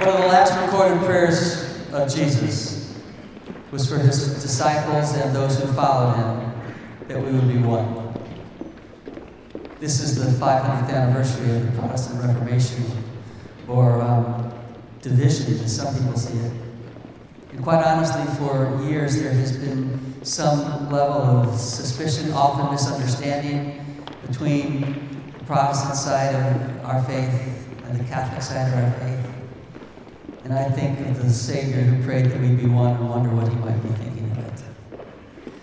One of the last recorded prayers of Jesus was for his disciples and those who followed him that we would be one. This is the 500th anniversary of the Protestant Reformation, or um, division, as some people see it. And quite honestly, for years there has been some level of suspicion, often misunderstanding, between the Protestant side of our faith and the Catholic side of our faith. And I think of the Savior who prayed that we be one and wonder what he might be thinking of it.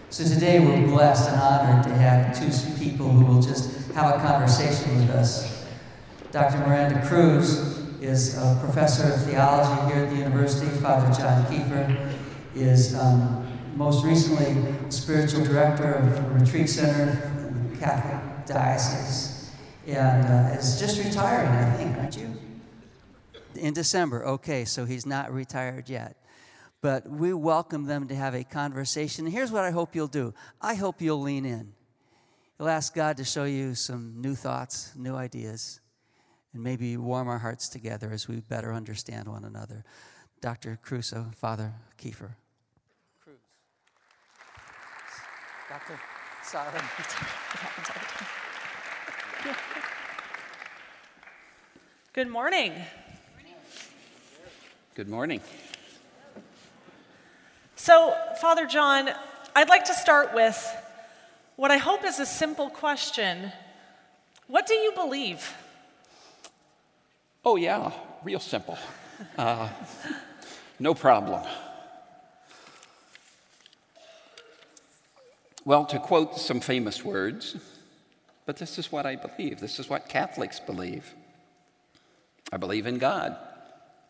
So today we're blessed and honored to have two people who will just have a conversation with us. Dr. Miranda Cruz is a professor of theology here at the university. Father John Kiefer is um, most recently spiritual director of a retreat center in the Catholic Diocese and uh, is just retiring, I think, aren't you? In December. Okay, so he's not retired yet. But we welcome them to have a conversation. Here's what I hope you'll do I hope you'll lean in. You'll ask God to show you some new thoughts, new ideas, and maybe warm our hearts together as we better understand one another. Dr. Crusoe, Father Kiefer. Cruz. Dr. Sorry. Good morning. Good morning. So, Father John, I'd like to start with what I hope is a simple question What do you believe? Oh, yeah, real simple. Uh, no problem. Well, to quote some famous words, but this is what I believe. This is what Catholics believe. I believe in God,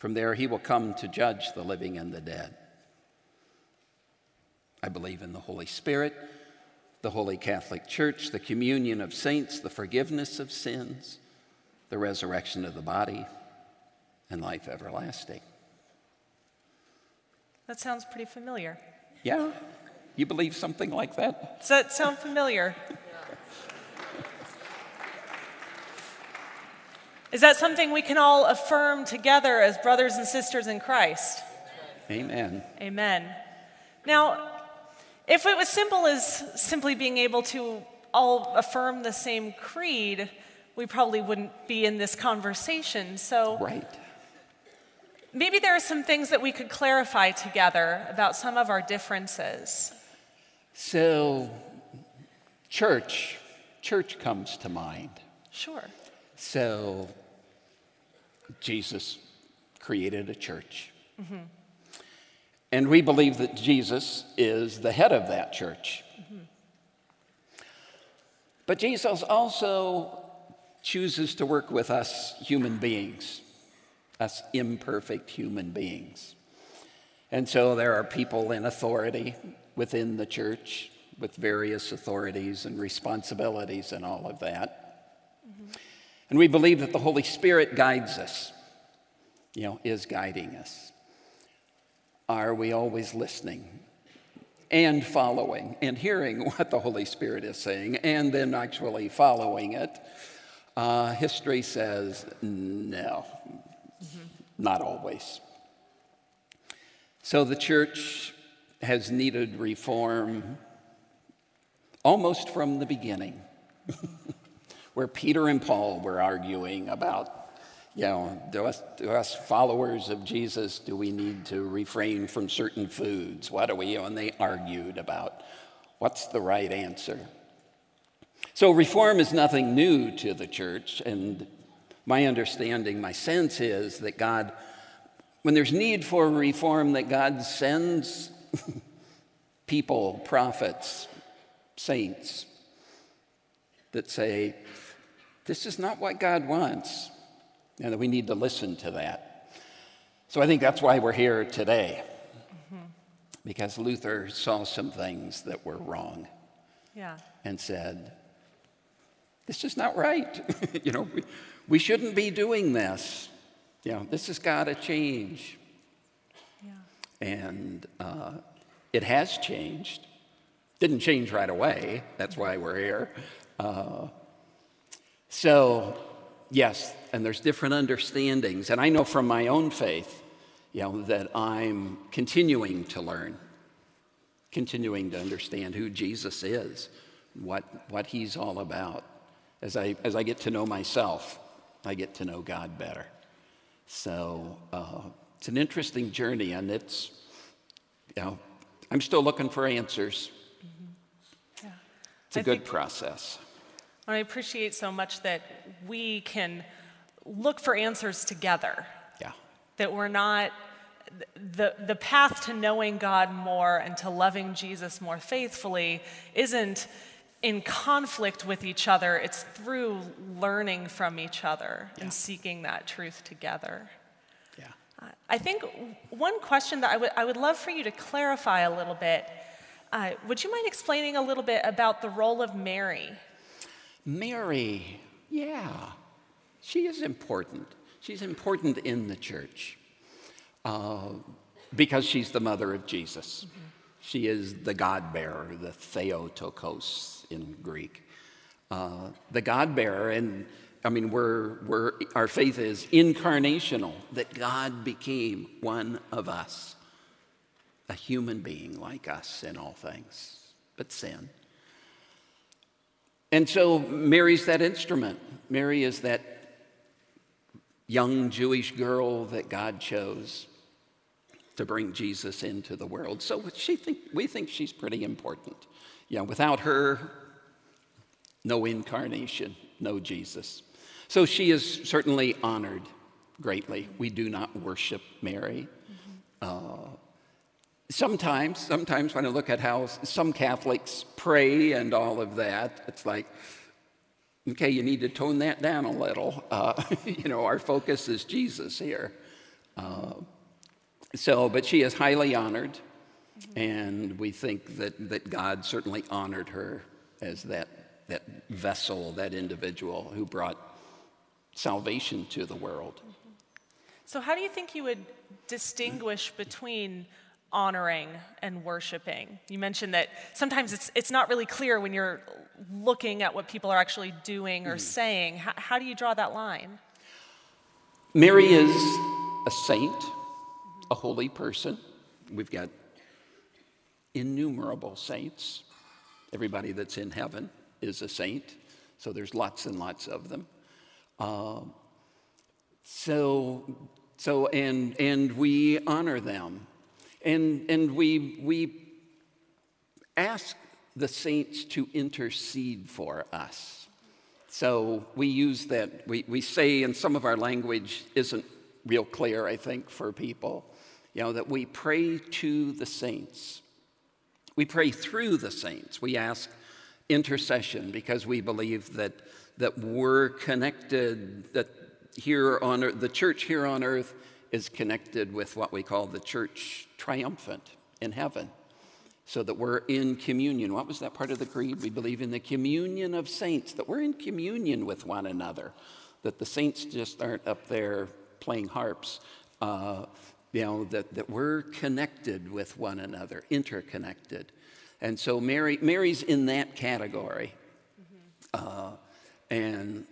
From there, he will come to judge the living and the dead. I believe in the Holy Spirit, the Holy Catholic Church, the communion of saints, the forgiveness of sins, the resurrection of the body, and life everlasting. That sounds pretty familiar. Yeah? You believe something like that? Does that sound familiar? Is that something we can all affirm together as brothers and sisters in Christ? Amen. Amen. Now, if it was simple as simply being able to all affirm the same creed, we probably wouldn't be in this conversation. So, Right. maybe there are some things that we could clarify together about some of our differences. So, church, church comes to mind. Sure. So, Jesus created a church. Mm-hmm. And we believe that Jesus is the head of that church. Mm-hmm. But Jesus also chooses to work with us human beings, us imperfect human beings. And so there are people in authority within the church with various authorities and responsibilities and all of that. And we believe that the Holy Spirit guides us, you know, is guiding us. Are we always listening and following and hearing what the Holy Spirit is saying and then actually following it? Uh, history says no, not always. So the church has needed reform almost from the beginning where Peter and Paul were arguing about, you know, do us, do us followers of Jesus, do we need to refrain from certain foods? What do we, and they argued about what's the right answer. So reform is nothing new to the church, and my understanding, my sense is that God, when there's need for reform, that God sends people, prophets, saints, that say, this is not what God wants, and that we need to listen to that. So I think that's why we're here today, because Luther saw some things that were wrong Yeah. and said, This is not right. you know, we, we shouldn't be doing this. You know, this has got to change. Yeah. And uh, it has changed. Didn't change right away. That's why we're here. Uh, so, yes, and there's different understandings. And I know from my own faith, you know, that I'm continuing to learn, continuing to understand who Jesus is, what, what he's all about. As I, as I get to know myself, I get to know God better. So uh, it's an interesting journey, and it's, you know, I'm still looking for answers. Yeah. It's a I good process. And I appreciate so much that we can look for answers together. Yeah. That we're not the the path to knowing God more and to loving Jesus more faithfully isn't in conflict with each other. It's through learning from each other Yeah. and seeking that truth together. Yeah. Uh, I think one question that I would, I would love for you to clarify a little bit. Uh, would you mind explaining a little bit about the role of Mary? Mary, yeah, she is important. She's important in the church uh, because she's the mother of Jesus. She is the God bearer, the Theotokos in Greek. Uh, the God bearer, and I mean, we're, we're, our faith is incarnational, that God became one of us, a human being like us in all things, but sin. And so Mary's that instrument. Mary is that young Jewish girl that God chose to bring Jesus into the world. So she think, we think she's pretty important. You know, without her, no incarnation, no Jesus. So she is certainly honored greatly. We do not worship Mary. Uh, sometimes, sometimes when I look at how some Catholics pray and all of that, it's like, okay, you need to tone that down a little. Uh, you know, our focus is Jesus here. Uh, so, but she is highly honored, and we think that, that God certainly honored her as that, that vessel, that individual who brought salvation to the world. So, how do you think you would distinguish between honoring and worshiping? You mentioned that sometimes it's, it's not really clear when you're looking at what people are actually doing or saying. How, how do you draw that line? Mary is a saint, a holy person. We've got innumerable saints. Everybody that's in heaven is a saint, so there's lots and lots of them. Um, so, so and and we honor them, and and we we ask the saints to intercede for us. So we use that, we, we say, and some of our language isn't real clear, I think, for people, you know, that we pray to the saints. We pray through the saints. We ask intercession because we believe that, that we're connected, that here on earth, the church here on earth is connected with what we call the church triumphant in heaven so that we're in communion. What was that part of the creed? We believe in the communion of saints, that we're in communion with one another, that the saints just aren't up there playing harps. Uh, you know, that, that we're connected with one another, interconnected. And so Mary, Mary's in that category. Uh, and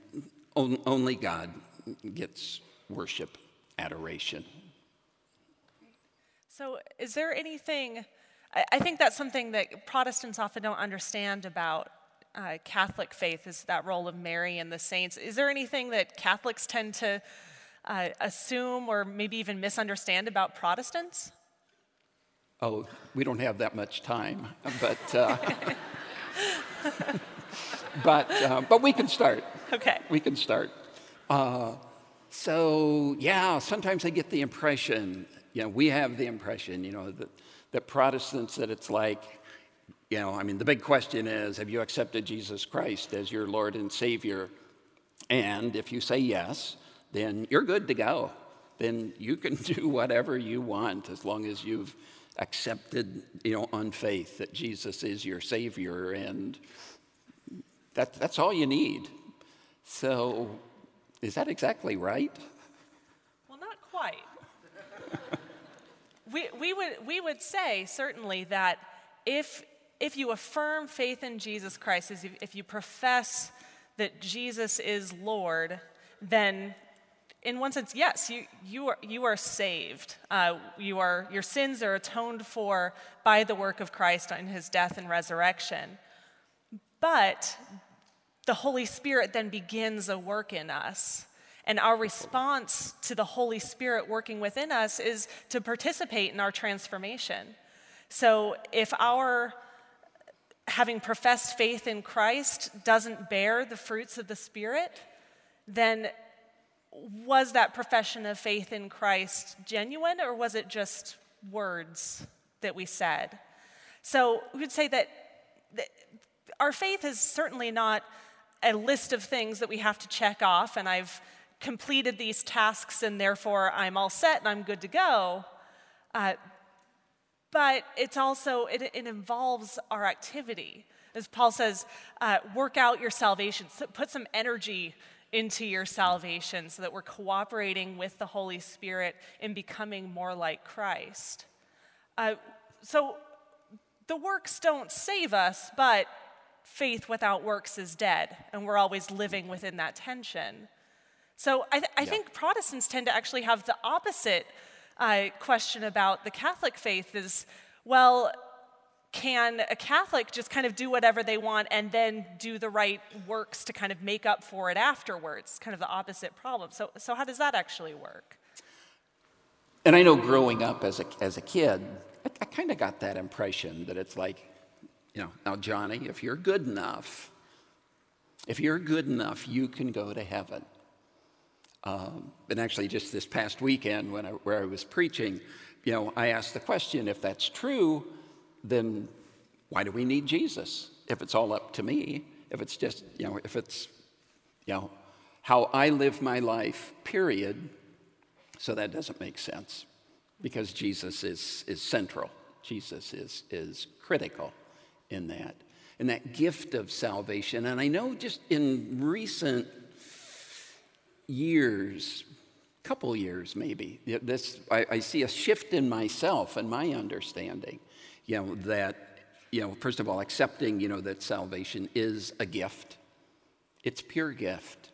on, only God gets worship, adoration. So, is there anything? I, I think that's something that Protestants often don't understand about uh, Catholic faith is that role of Mary and the saints. Is there anything that Catholics tend to uh, assume or maybe even misunderstand about Protestants? Oh, we don't have that much time, but uh, but uh, but we can start. Okay. We can start. Uh, so yeah, sometimes I get the impression, you know, we have the impression, you know, that that Protestants that it's like, you know, I mean, the big question is, have you accepted Jesus Christ as your Lord and Savior? And if you say yes, then you're good to go. then you can do whatever you want as long as you've accepted, you know, on faith that Jesus is your Savior, and that, that's all you need. So, is that exactly right? Well, not quite. we, we, would, we would say, certainly, that if, if you affirm faith in Jesus Christ, if you profess that Jesus is Lord, then in one sense, yes, you, you, are, you are saved. Uh, you are, your sins are atoned for by the work of Christ in his death and resurrection. But the Holy Spirit then begins a work in us. And our response to the Holy Spirit working within us is to participate in our transformation. So if our having professed faith in Christ doesn't bear the fruits of the Spirit, then was that profession of faith in Christ genuine or was it just words that we said? So we would say that, that our faith is certainly not a list of things that we have to check off, and I've completed these tasks, and therefore I'm all set and I'm good to go. Uh, but it's also, it, it, involves our activity. As Paul says, uh, work out your salvation, put some energy into your salvation so that we're cooperating with the Holy Spirit in becoming more like Christ. Uh, so the works don't save us, but faith without works is dead, and we're always living within that tension. So I, th- I yeah. think Protestants tend to actually have the opposite uh, question about the Catholic faith is, well, can a Catholic just kind of do whatever they want and then do the right works to kind of make up for it afterwards? Kind of the opposite problem. So, so how does that actually work? And I know growing up as a, as a kid, I, I kind of got that impression that it's like, you know, now, Johnny, if you're good enough, if you're good enough, you can go to heaven. Um, and actually, just this past weekend, when I, where I was preaching, you know, I asked the question if that's true, then why do we need Jesus? If it's all up to me, if it's just, you know, if it's, you know, how I live my life, period. So that doesn't make sense because Jesus is, is central. Jesus is, is critical in that. in that gift of salvation. And I know just in recent years, couple years maybe, this, I, I see a shift in myself and my understanding you know, that, you know, first of all, accepting, you know, that salvation is a gift. It's pure gift,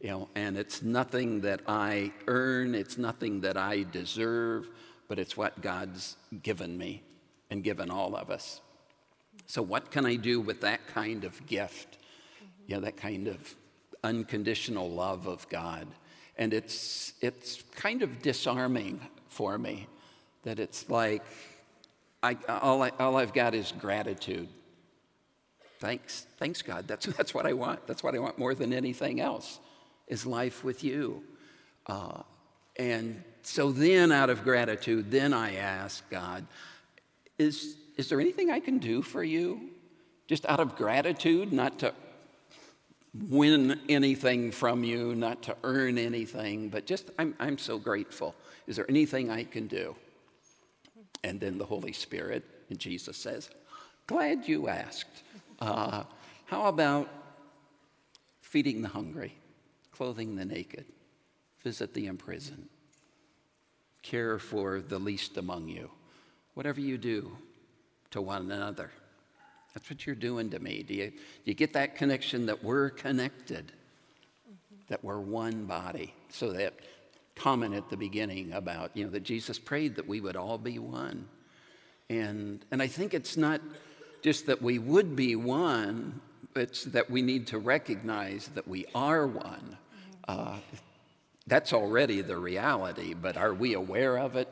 you know, and it's nothing that I earn, it's nothing that I deserve, but it's what God's given me and given all of us. So, what can I do with that kind of gift? You know, that kind of unconditional love of God. And it's, it's kind of disarming for me that it's like, I, all, I, all I've got is gratitude. Thanks, thanks, God. That's, that's what I want. That's what I want more than anything else is life with you. Uh, and so then, out of gratitude, then I ask God, is, is there anything I can do for you? Just out of gratitude, not to win anything from you, not to earn anything, but just I'm, I'm so grateful. Is there anything I can do? And then the Holy Spirit, and Jesus says, Glad you asked. Uh, how about feeding the hungry, clothing the naked, visit the imprisoned, care for the least among you? Whatever you do to one another. That's what you're doing to me. Do you, do you get that connection that we're connected, mm-hmm. that we're one body, so that comment at the beginning about, you know, that Jesus prayed that we would all be one. And, and I think it's not just that we would be one, it's that we need to recognize that we are one. Uh, that's already the reality, but are we aware of it?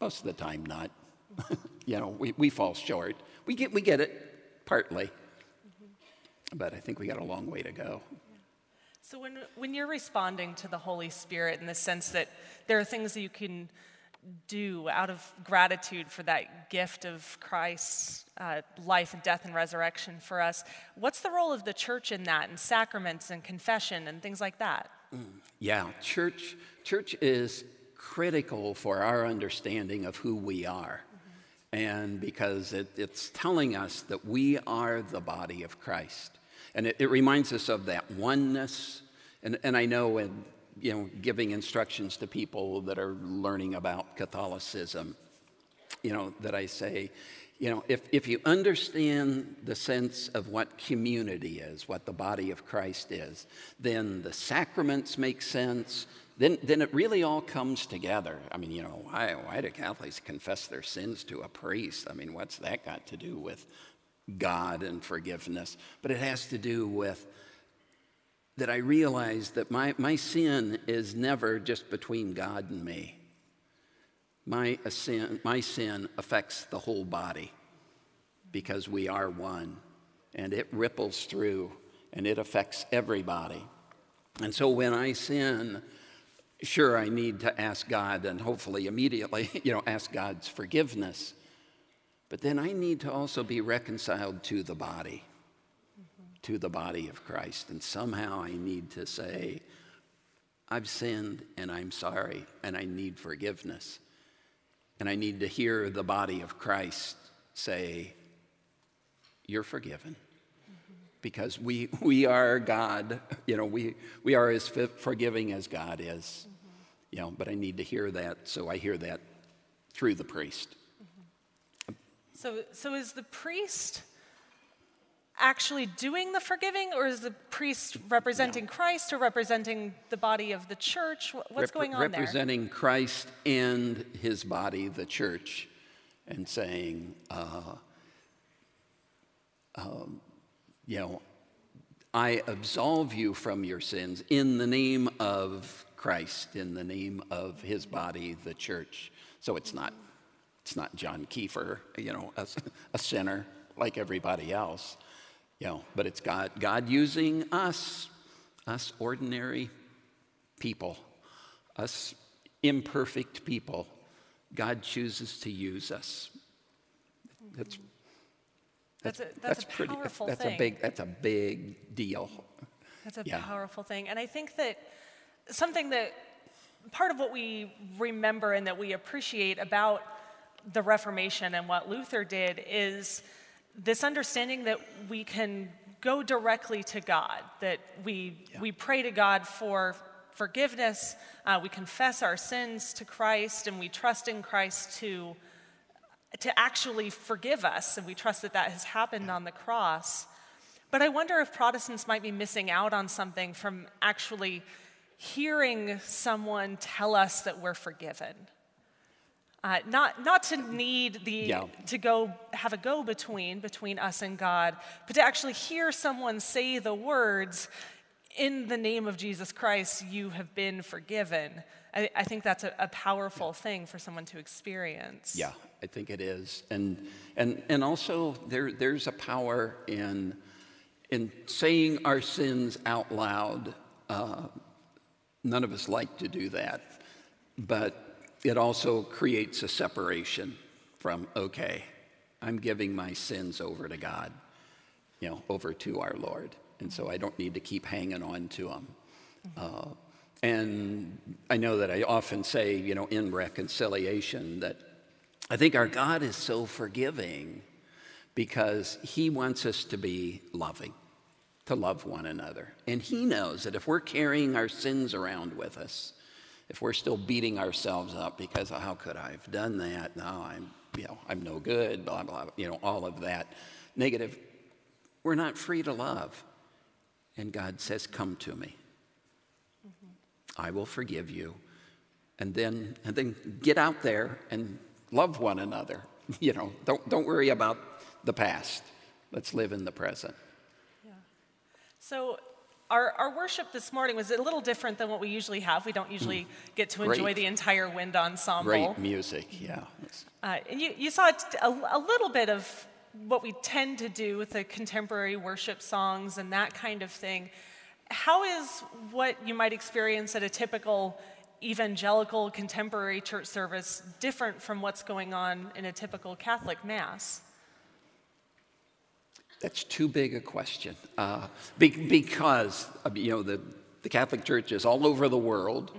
Most of the time, not. You know, we, we fall short. We get, we get it partly, but I think we got a long way to go. So, when, when you're responding to the Holy Spirit in the sense that there are things that you can do out of gratitude for that gift of Christ's uh, life and death and resurrection for us, what's the role of the church in that, and sacraments and confession and things like that? Yeah, church, church is critical for our understanding of who we are. And because it, it's telling us that we are the body of Christ. And it, it reminds us of that oneness. And, and I know in you know, giving instructions to people that are learning about Catholicism, you know, that I say, you know, if, if you understand the sense of what community is, what the body of Christ is, then the sacraments make sense. Then, then it really all comes together. I mean, you know, why, why do Catholics confess their sins to a priest? I mean, what's that got to do with God and forgiveness? But it has to do with that I realize that my, my sin is never just between God and me. My sin, my sin affects the whole body because we are one and it ripples through and it affects everybody. And so when I sin, sure, I need to ask God and hopefully immediately, you know, ask God's forgiveness. But then I need to also be reconciled to the body, mm-hmm. to the body of Christ. And somehow I need to say, I've sinned and I'm sorry and I need forgiveness. And I need to hear the body of Christ say, You're forgiven. Because we, we are God, you know, we, we are as forgiving as God is. You know, but I need to hear that, so I hear that through the priest. So, so is the priest actually doing the forgiving, or is the priest representing no. Christ or representing the body of the church? What's Rep- going on representing there? Representing Christ and his body, the church, and saying, uh, um, you know, I absolve you from your sins in the name of Christ, in the name of his body, the church. So it's not, it's not John Kiefer, you know, a, a sinner like everybody else. You know, but it's God, God using us, us ordinary people, us imperfect people. God chooses to use us. That's that's, a, that's, that's a pretty, powerful that's, thing. a big that's a big deal. That's a yeah. powerful thing, and I think that something that part of what we remember and that we appreciate about the Reformation and what Luther did is this understanding that we can go directly to God, that we, yeah. we pray to God for forgiveness, uh, we confess our sins to Christ, and we trust in Christ to, to actually forgive us, and we trust that that has happened on the cross. But I wonder if Protestants might be missing out on something from actually hearing someone tell us that we're forgiven. Uh, not, not to need the yeah. to go have a go between between us and God, but to actually hear someone say the words, "In the name of Jesus Christ, you have been forgiven." I, I think that's a, a powerful thing for someone to experience. Yeah, I think it is, and and and also there there's a power in in saying our sins out loud. Uh, none of us like to do that, but it also creates a separation from, okay, I'm giving my sins over to God, you know, over to our Lord. And so I don't need to keep hanging on to them. Uh, and I know that I often say, you know, in reconciliation, that I think our God is so forgiving because he wants us to be loving, to love one another. And he knows that if we're carrying our sins around with us, if we're still beating ourselves up because how could I have done that? No, I'm, you know, I'm no good, blah, blah, you know, all of that negative, we're not free to love. And God says, Come to me. Mm-hmm. I will forgive you. And then, and then get out there and love one another. You know, don't, don't worry about the past. Let's live in the present. Yeah. So our, our worship this morning was a little different than what we usually have. We don't usually mm. get to enjoy Great. the entire wind ensemble. Great music, yeah. Uh, and you, you saw a, a little bit of what we tend to do with the contemporary worship songs and that kind of thing. How is what you might experience at a typical evangelical contemporary church service different from what's going on in a typical Catholic Mass? That's too big a question uh, be, because you know the the Catholic Church is all over the world.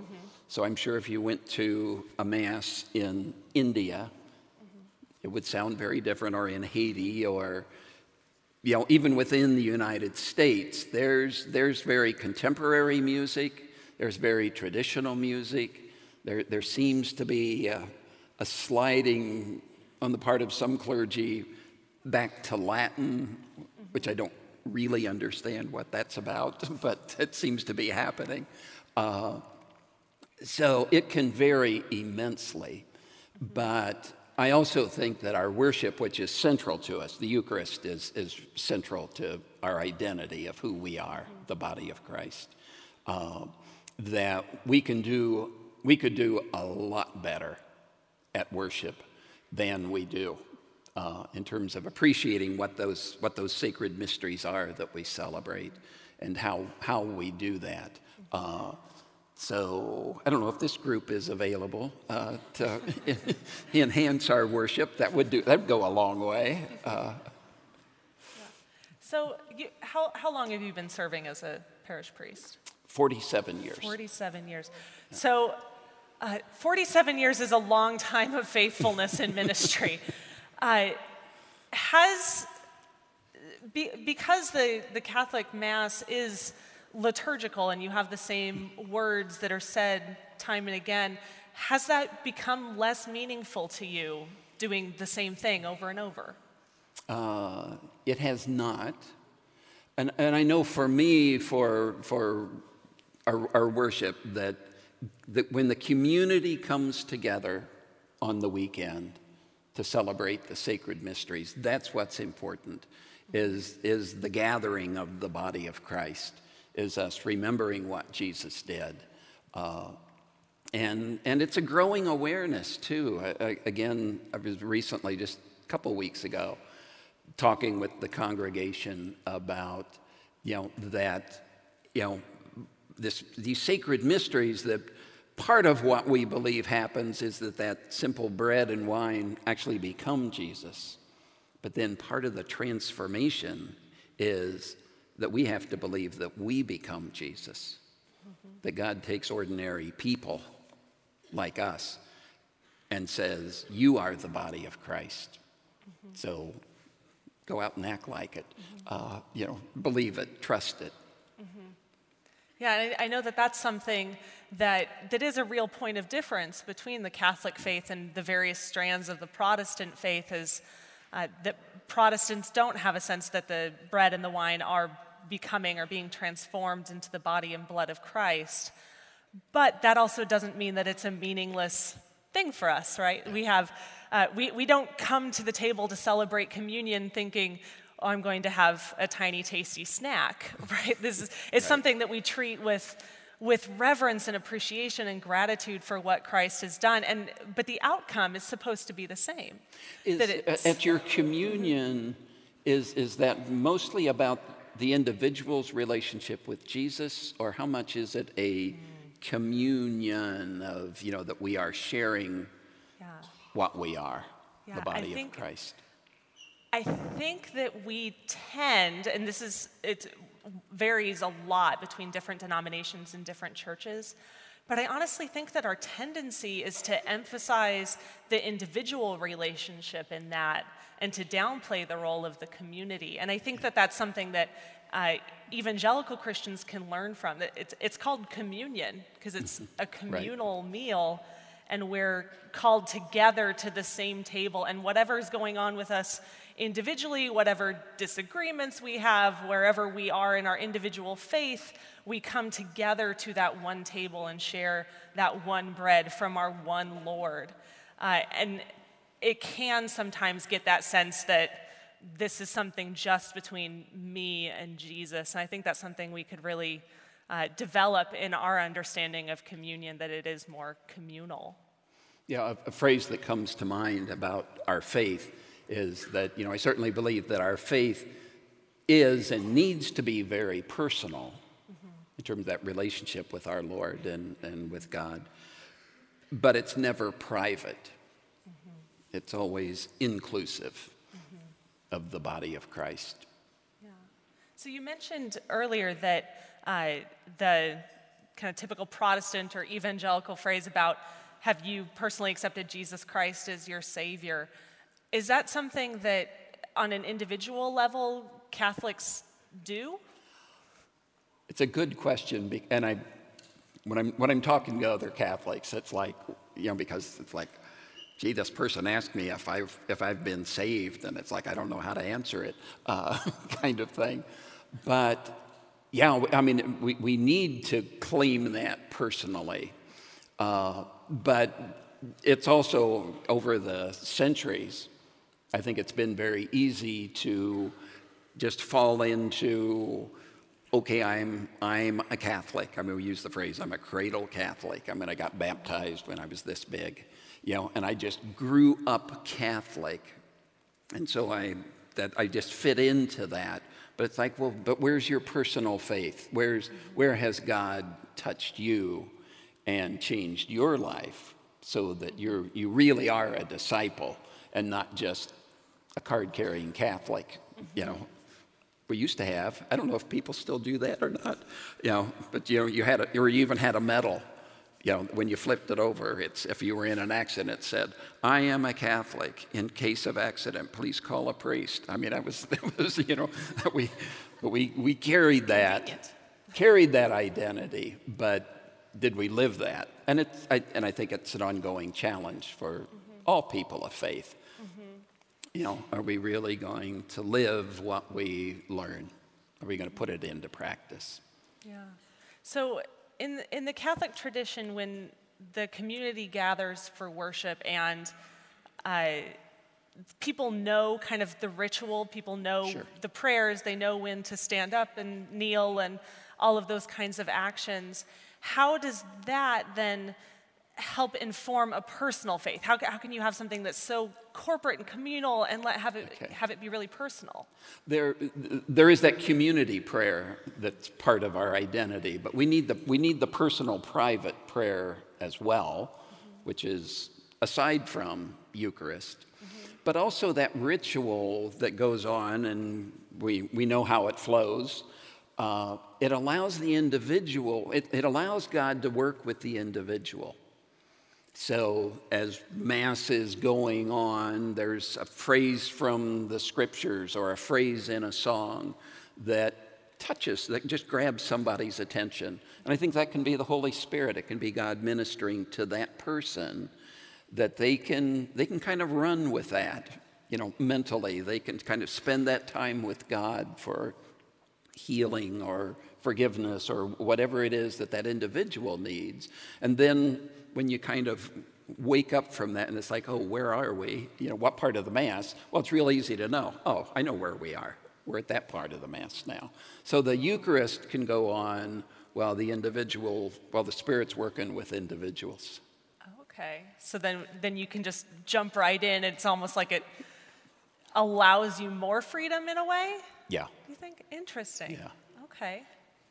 So I'm sure if you went to a Mass in India, it would sound very different, or in Haiti, or you know, even within the United States, there's, there's very contemporary music, there's very traditional music. There, there seems to be a, a sliding on the part of some clergy back to Latin, which I don't really understand what that's about, but it seems to be happening. Uh, so it can vary immensely, but I also think that our worship, which is central to us, the Eucharist is, is central to our identity of who we are, the body of Christ, uh, that we can do, we could do a lot better at worship than we do uh, in terms of appreciating what those, what those sacred mysteries are that we celebrate and how, how we do that. Uh, so I don't know if this group is available uh, to enhance our worship. That would do. That would go a long way. Uh, so, you, how how long have you been serving as a parish priest? Forty-seven years. Forty-seven years. So, uh, forty-seven years is a long time of faithfulness in ministry. Uh, has be, because the the Catholic Mass is liturgical and you have the same words that are said time and again, has that become less meaningful to you doing the same thing over and over? Uh, it has not. And, and I know for me, for, for our, our worship, that, that when the community comes together on the weekend to celebrate the sacred mysteries, that's what's important, is, is the gathering of the body of Christ is us remembering what Jesus did. Uh, and, and it's a growing awareness, too. I, again, I was recently, just a couple weeks ago, talking with the congregation about, you know, that, you know, this, these sacred mysteries that part of what we believe happens is that that simple bread and wine actually become Jesus. But then part of the transformation is that we have to believe that we become Jesus, mm-hmm. that God takes ordinary people like us and says, You are the body of Christ. Mm-hmm. So go out and act like it. Uh, you know, believe it, trust it. Yeah, I, I know that that's something that, that is a real point of difference between the Catholic faith and the various strands of the Protestant faith is uh, that Protestants don't have a sense that the bread and the wine are becoming or being transformed into the body and blood of Christ. But that also doesn't mean that it's a meaningless thing for us, right? We have, uh, we, we don't come to the table to celebrate communion thinking, oh, I'm going to have a tiny tasty snack, right? This is, it's right. something that we treat with, with reverence and appreciation and gratitude for what Christ has done. And, but the outcome is supposed to be the same. Is, at your communion, is, is that mostly about the individual's relationship with Jesus, or how much is it a communion of, you know, that we are sharing yeah. what we are, yeah, the body think, of Christ? I think that we tend, and this is, it varies a lot between different denominations and different churches, but I honestly think that our tendency is to emphasize the individual relationship in that and to downplay the role of the community. And I think that that's something that uh, evangelical Christians can learn from. It's, it's called communion because it's a communal right. meal, and we're called together to the same table. And whatever is going on with us individually, whatever disagreements we have, wherever we are in our individual faith, we come together to that one table and share that one bread from our one Lord. Uh, and it can sometimes get that sense that this is something just between me and Jesus. And I think that's something we could really uh, develop in our understanding of communion, that it is more communal. Yeah, a, a, phrase that comes to mind about our faith is that, you know, I certainly believe that our faith is and needs to be very personal mm-hmm. in terms of that relationship with our Lord and, and with God. But it's never private. It's always inclusive of the body of Christ. Yeah. So you mentioned earlier that uh, the kind of typical Protestant or evangelical phrase about have you personally accepted Jesus Christ as your Savior? Is that something that on an individual level Catholics do? It's a good question, and I, when I'm when I'm talking to other Catholics, it's like, you know, because it's like, gee, this person asked me if I've if I've been saved, and it's like I don't know how to answer it, uh, kind of thing. But yeah, I mean, we we need to claim that personally, uh, but it's also over the centuries. I think it's been very easy to just fall into okay, I'm, I'm a Catholic. I mean, we use the phrase, I'm a cradle Catholic. I mean, I got baptized when I was this big, you know, and I just grew up Catholic. And so I, that, I just fit into that. But it's like, well, but where's your personal faith? Where's, where has God touched you and changed your life so that you're, you really are a disciple and not just a card carrying Catholic, you know, we used to have. I don't know if people still do that or not. You know, but you know, you had a, or you even had a medal. You know, when you flipped it over, it's if you were in an accident, said, "I am a Catholic. In case of accident, please call a priest." I mean, I was, was you know, we, we we carried that, carried that identity, but did we live that? And it's, I, and I think it's an ongoing challenge for mm-hmm. all people of faith you know, are we really going to live what we learn? Are we going to put it into practice? Yeah. So, in, in the Catholic tradition, when the community gathers for worship and uh, people know kind of the ritual, people know sure. the prayers, they know when to stand up and kneel and all of those kinds of actions. How does that then help inform a personal faith? How, how can you have something that's so corporate and communal and let, have, it, okay. have it be really personal? There, there is that community prayer that's part of our identity, but we need the, we need the personal, private prayer as well, mm-hmm. which is aside from Eucharist, mm-hmm. but also that ritual that goes on, and we, we know how it flows. Uh, it allows the individual, it, it allows God to work with the individual. So, as Mass is going on, there's a phrase from the scriptures or a phrase in a song that touches, that just grabs somebody's attention. And I think that can be the Holy Spirit. It can be God ministering to that person that they can, they can kind of run with that, you know, mentally. They can kind of spend that time with God for healing or forgiveness or whatever it is that that individual needs. And then when you kind of wake up from that and it's like, oh, where are we? You know, what part of the Mass? Well, it's real easy to know. Oh, I know where we are. We're at that part of the Mass now. So the Eucharist can go on while the individual, while the Spirit's working with individuals. Okay. So then, then you can just jump right in. It's almost like it allows you more freedom in a way? Yeah. You think? Interesting. Yeah. Okay.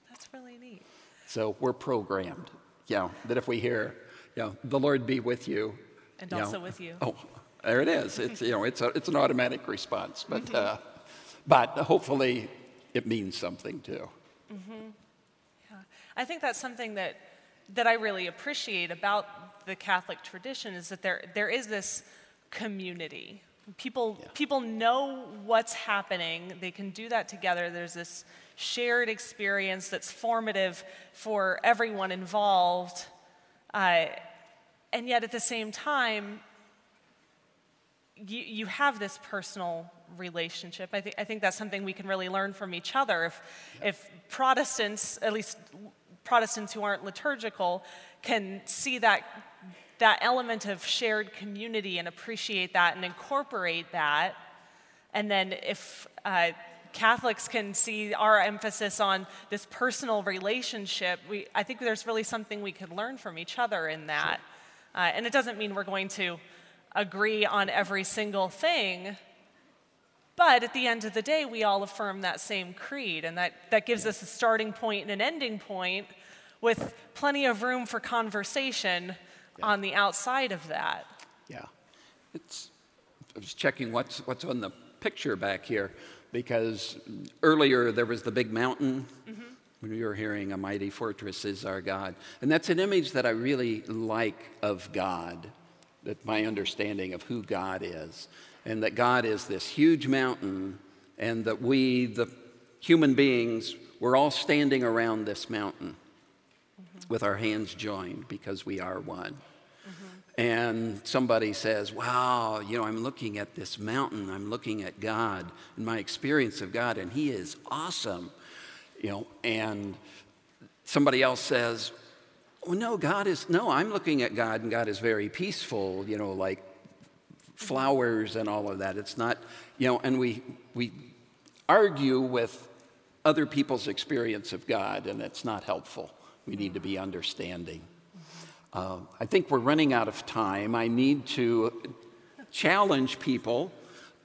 That's really neat. So we're programmed, know, that if we hear, know, the Lord be with you. And you also know, with you. Oh, there it is. It's, you know, it's, a, it's an automatic response, but, mm-hmm. uh, but hopefully it means something too. Mm-hmm. Yeah. I think that's something that, that I really appreciate about the Catholic tradition is that there, there is this community. People, yeah. people know what's happening. They can do that together. There's this shared experience that's formative for everyone involved. Uh, and yet at the same time, you, you have this personal relationship. I, th- I think that's something we can really learn from each other. If, if Protestants, at least Protestants who aren't liturgical, can see that, that element of shared community and appreciate that and incorporate that, and then if uh, Catholics can see our emphasis on this personal relationship, we, I think there's really something we could learn from each other in that. Sure. Uh, and it doesn't mean we're going to agree on every single thing, but at the end of the day, we all affirm that same creed, and that, that gives us a starting point and an ending point with plenty of room for conversation yeah. on the outside of that. Yeah. It's, I was checking what's, what's on the picture back here because earlier there was the big mountain, mm-hmm. when we were hearing A Mighty Fortress is Our God. And that's an image that I really like of God, that my understanding of who God is, and that God is this huge mountain, and that we, the human beings, we're all standing around this mountain with our hands joined because we are one. And somebody says, Wow, you know, I'm looking at this mountain, I'm looking at God and my experience of God, and He is awesome. You know, and somebody else says, Oh, no, God is, no, I'm looking at God, and God is very peaceful, you know, like flowers and all of that. It's not, you know, and we, we argue with other people's experience of God, and it's not helpful. We need to be understanding. Uh, I think we're running out of time. I need to challenge people.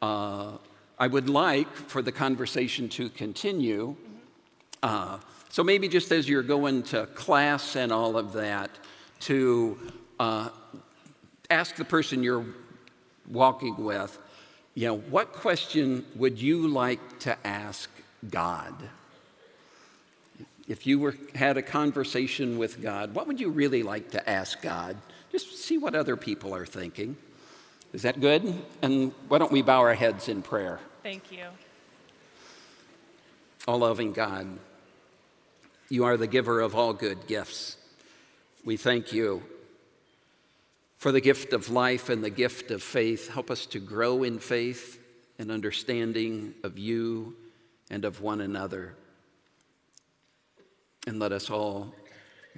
Uh, I would like for the conversation to continue. Uh, so maybe just as you're going to class and all of that, to uh, ask the person you're walking with, you know, what question would you like to ask God? If you were, had a conversation with God, what would you really like to ask God? Just see what other people are thinking. Is that good? And why don't we bow our heads in prayer? Thank you. All loving God, you are the giver of all good gifts. We thank you for the gift of life and the gift of faith. Help us to grow in faith and understanding of you and of one another. And let us all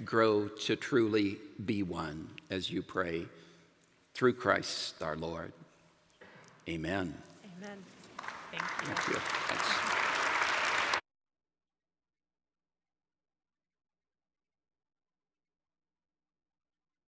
grow to truly be one as you pray through Christ our Lord. Amen. Amen. Thank you. Thank you.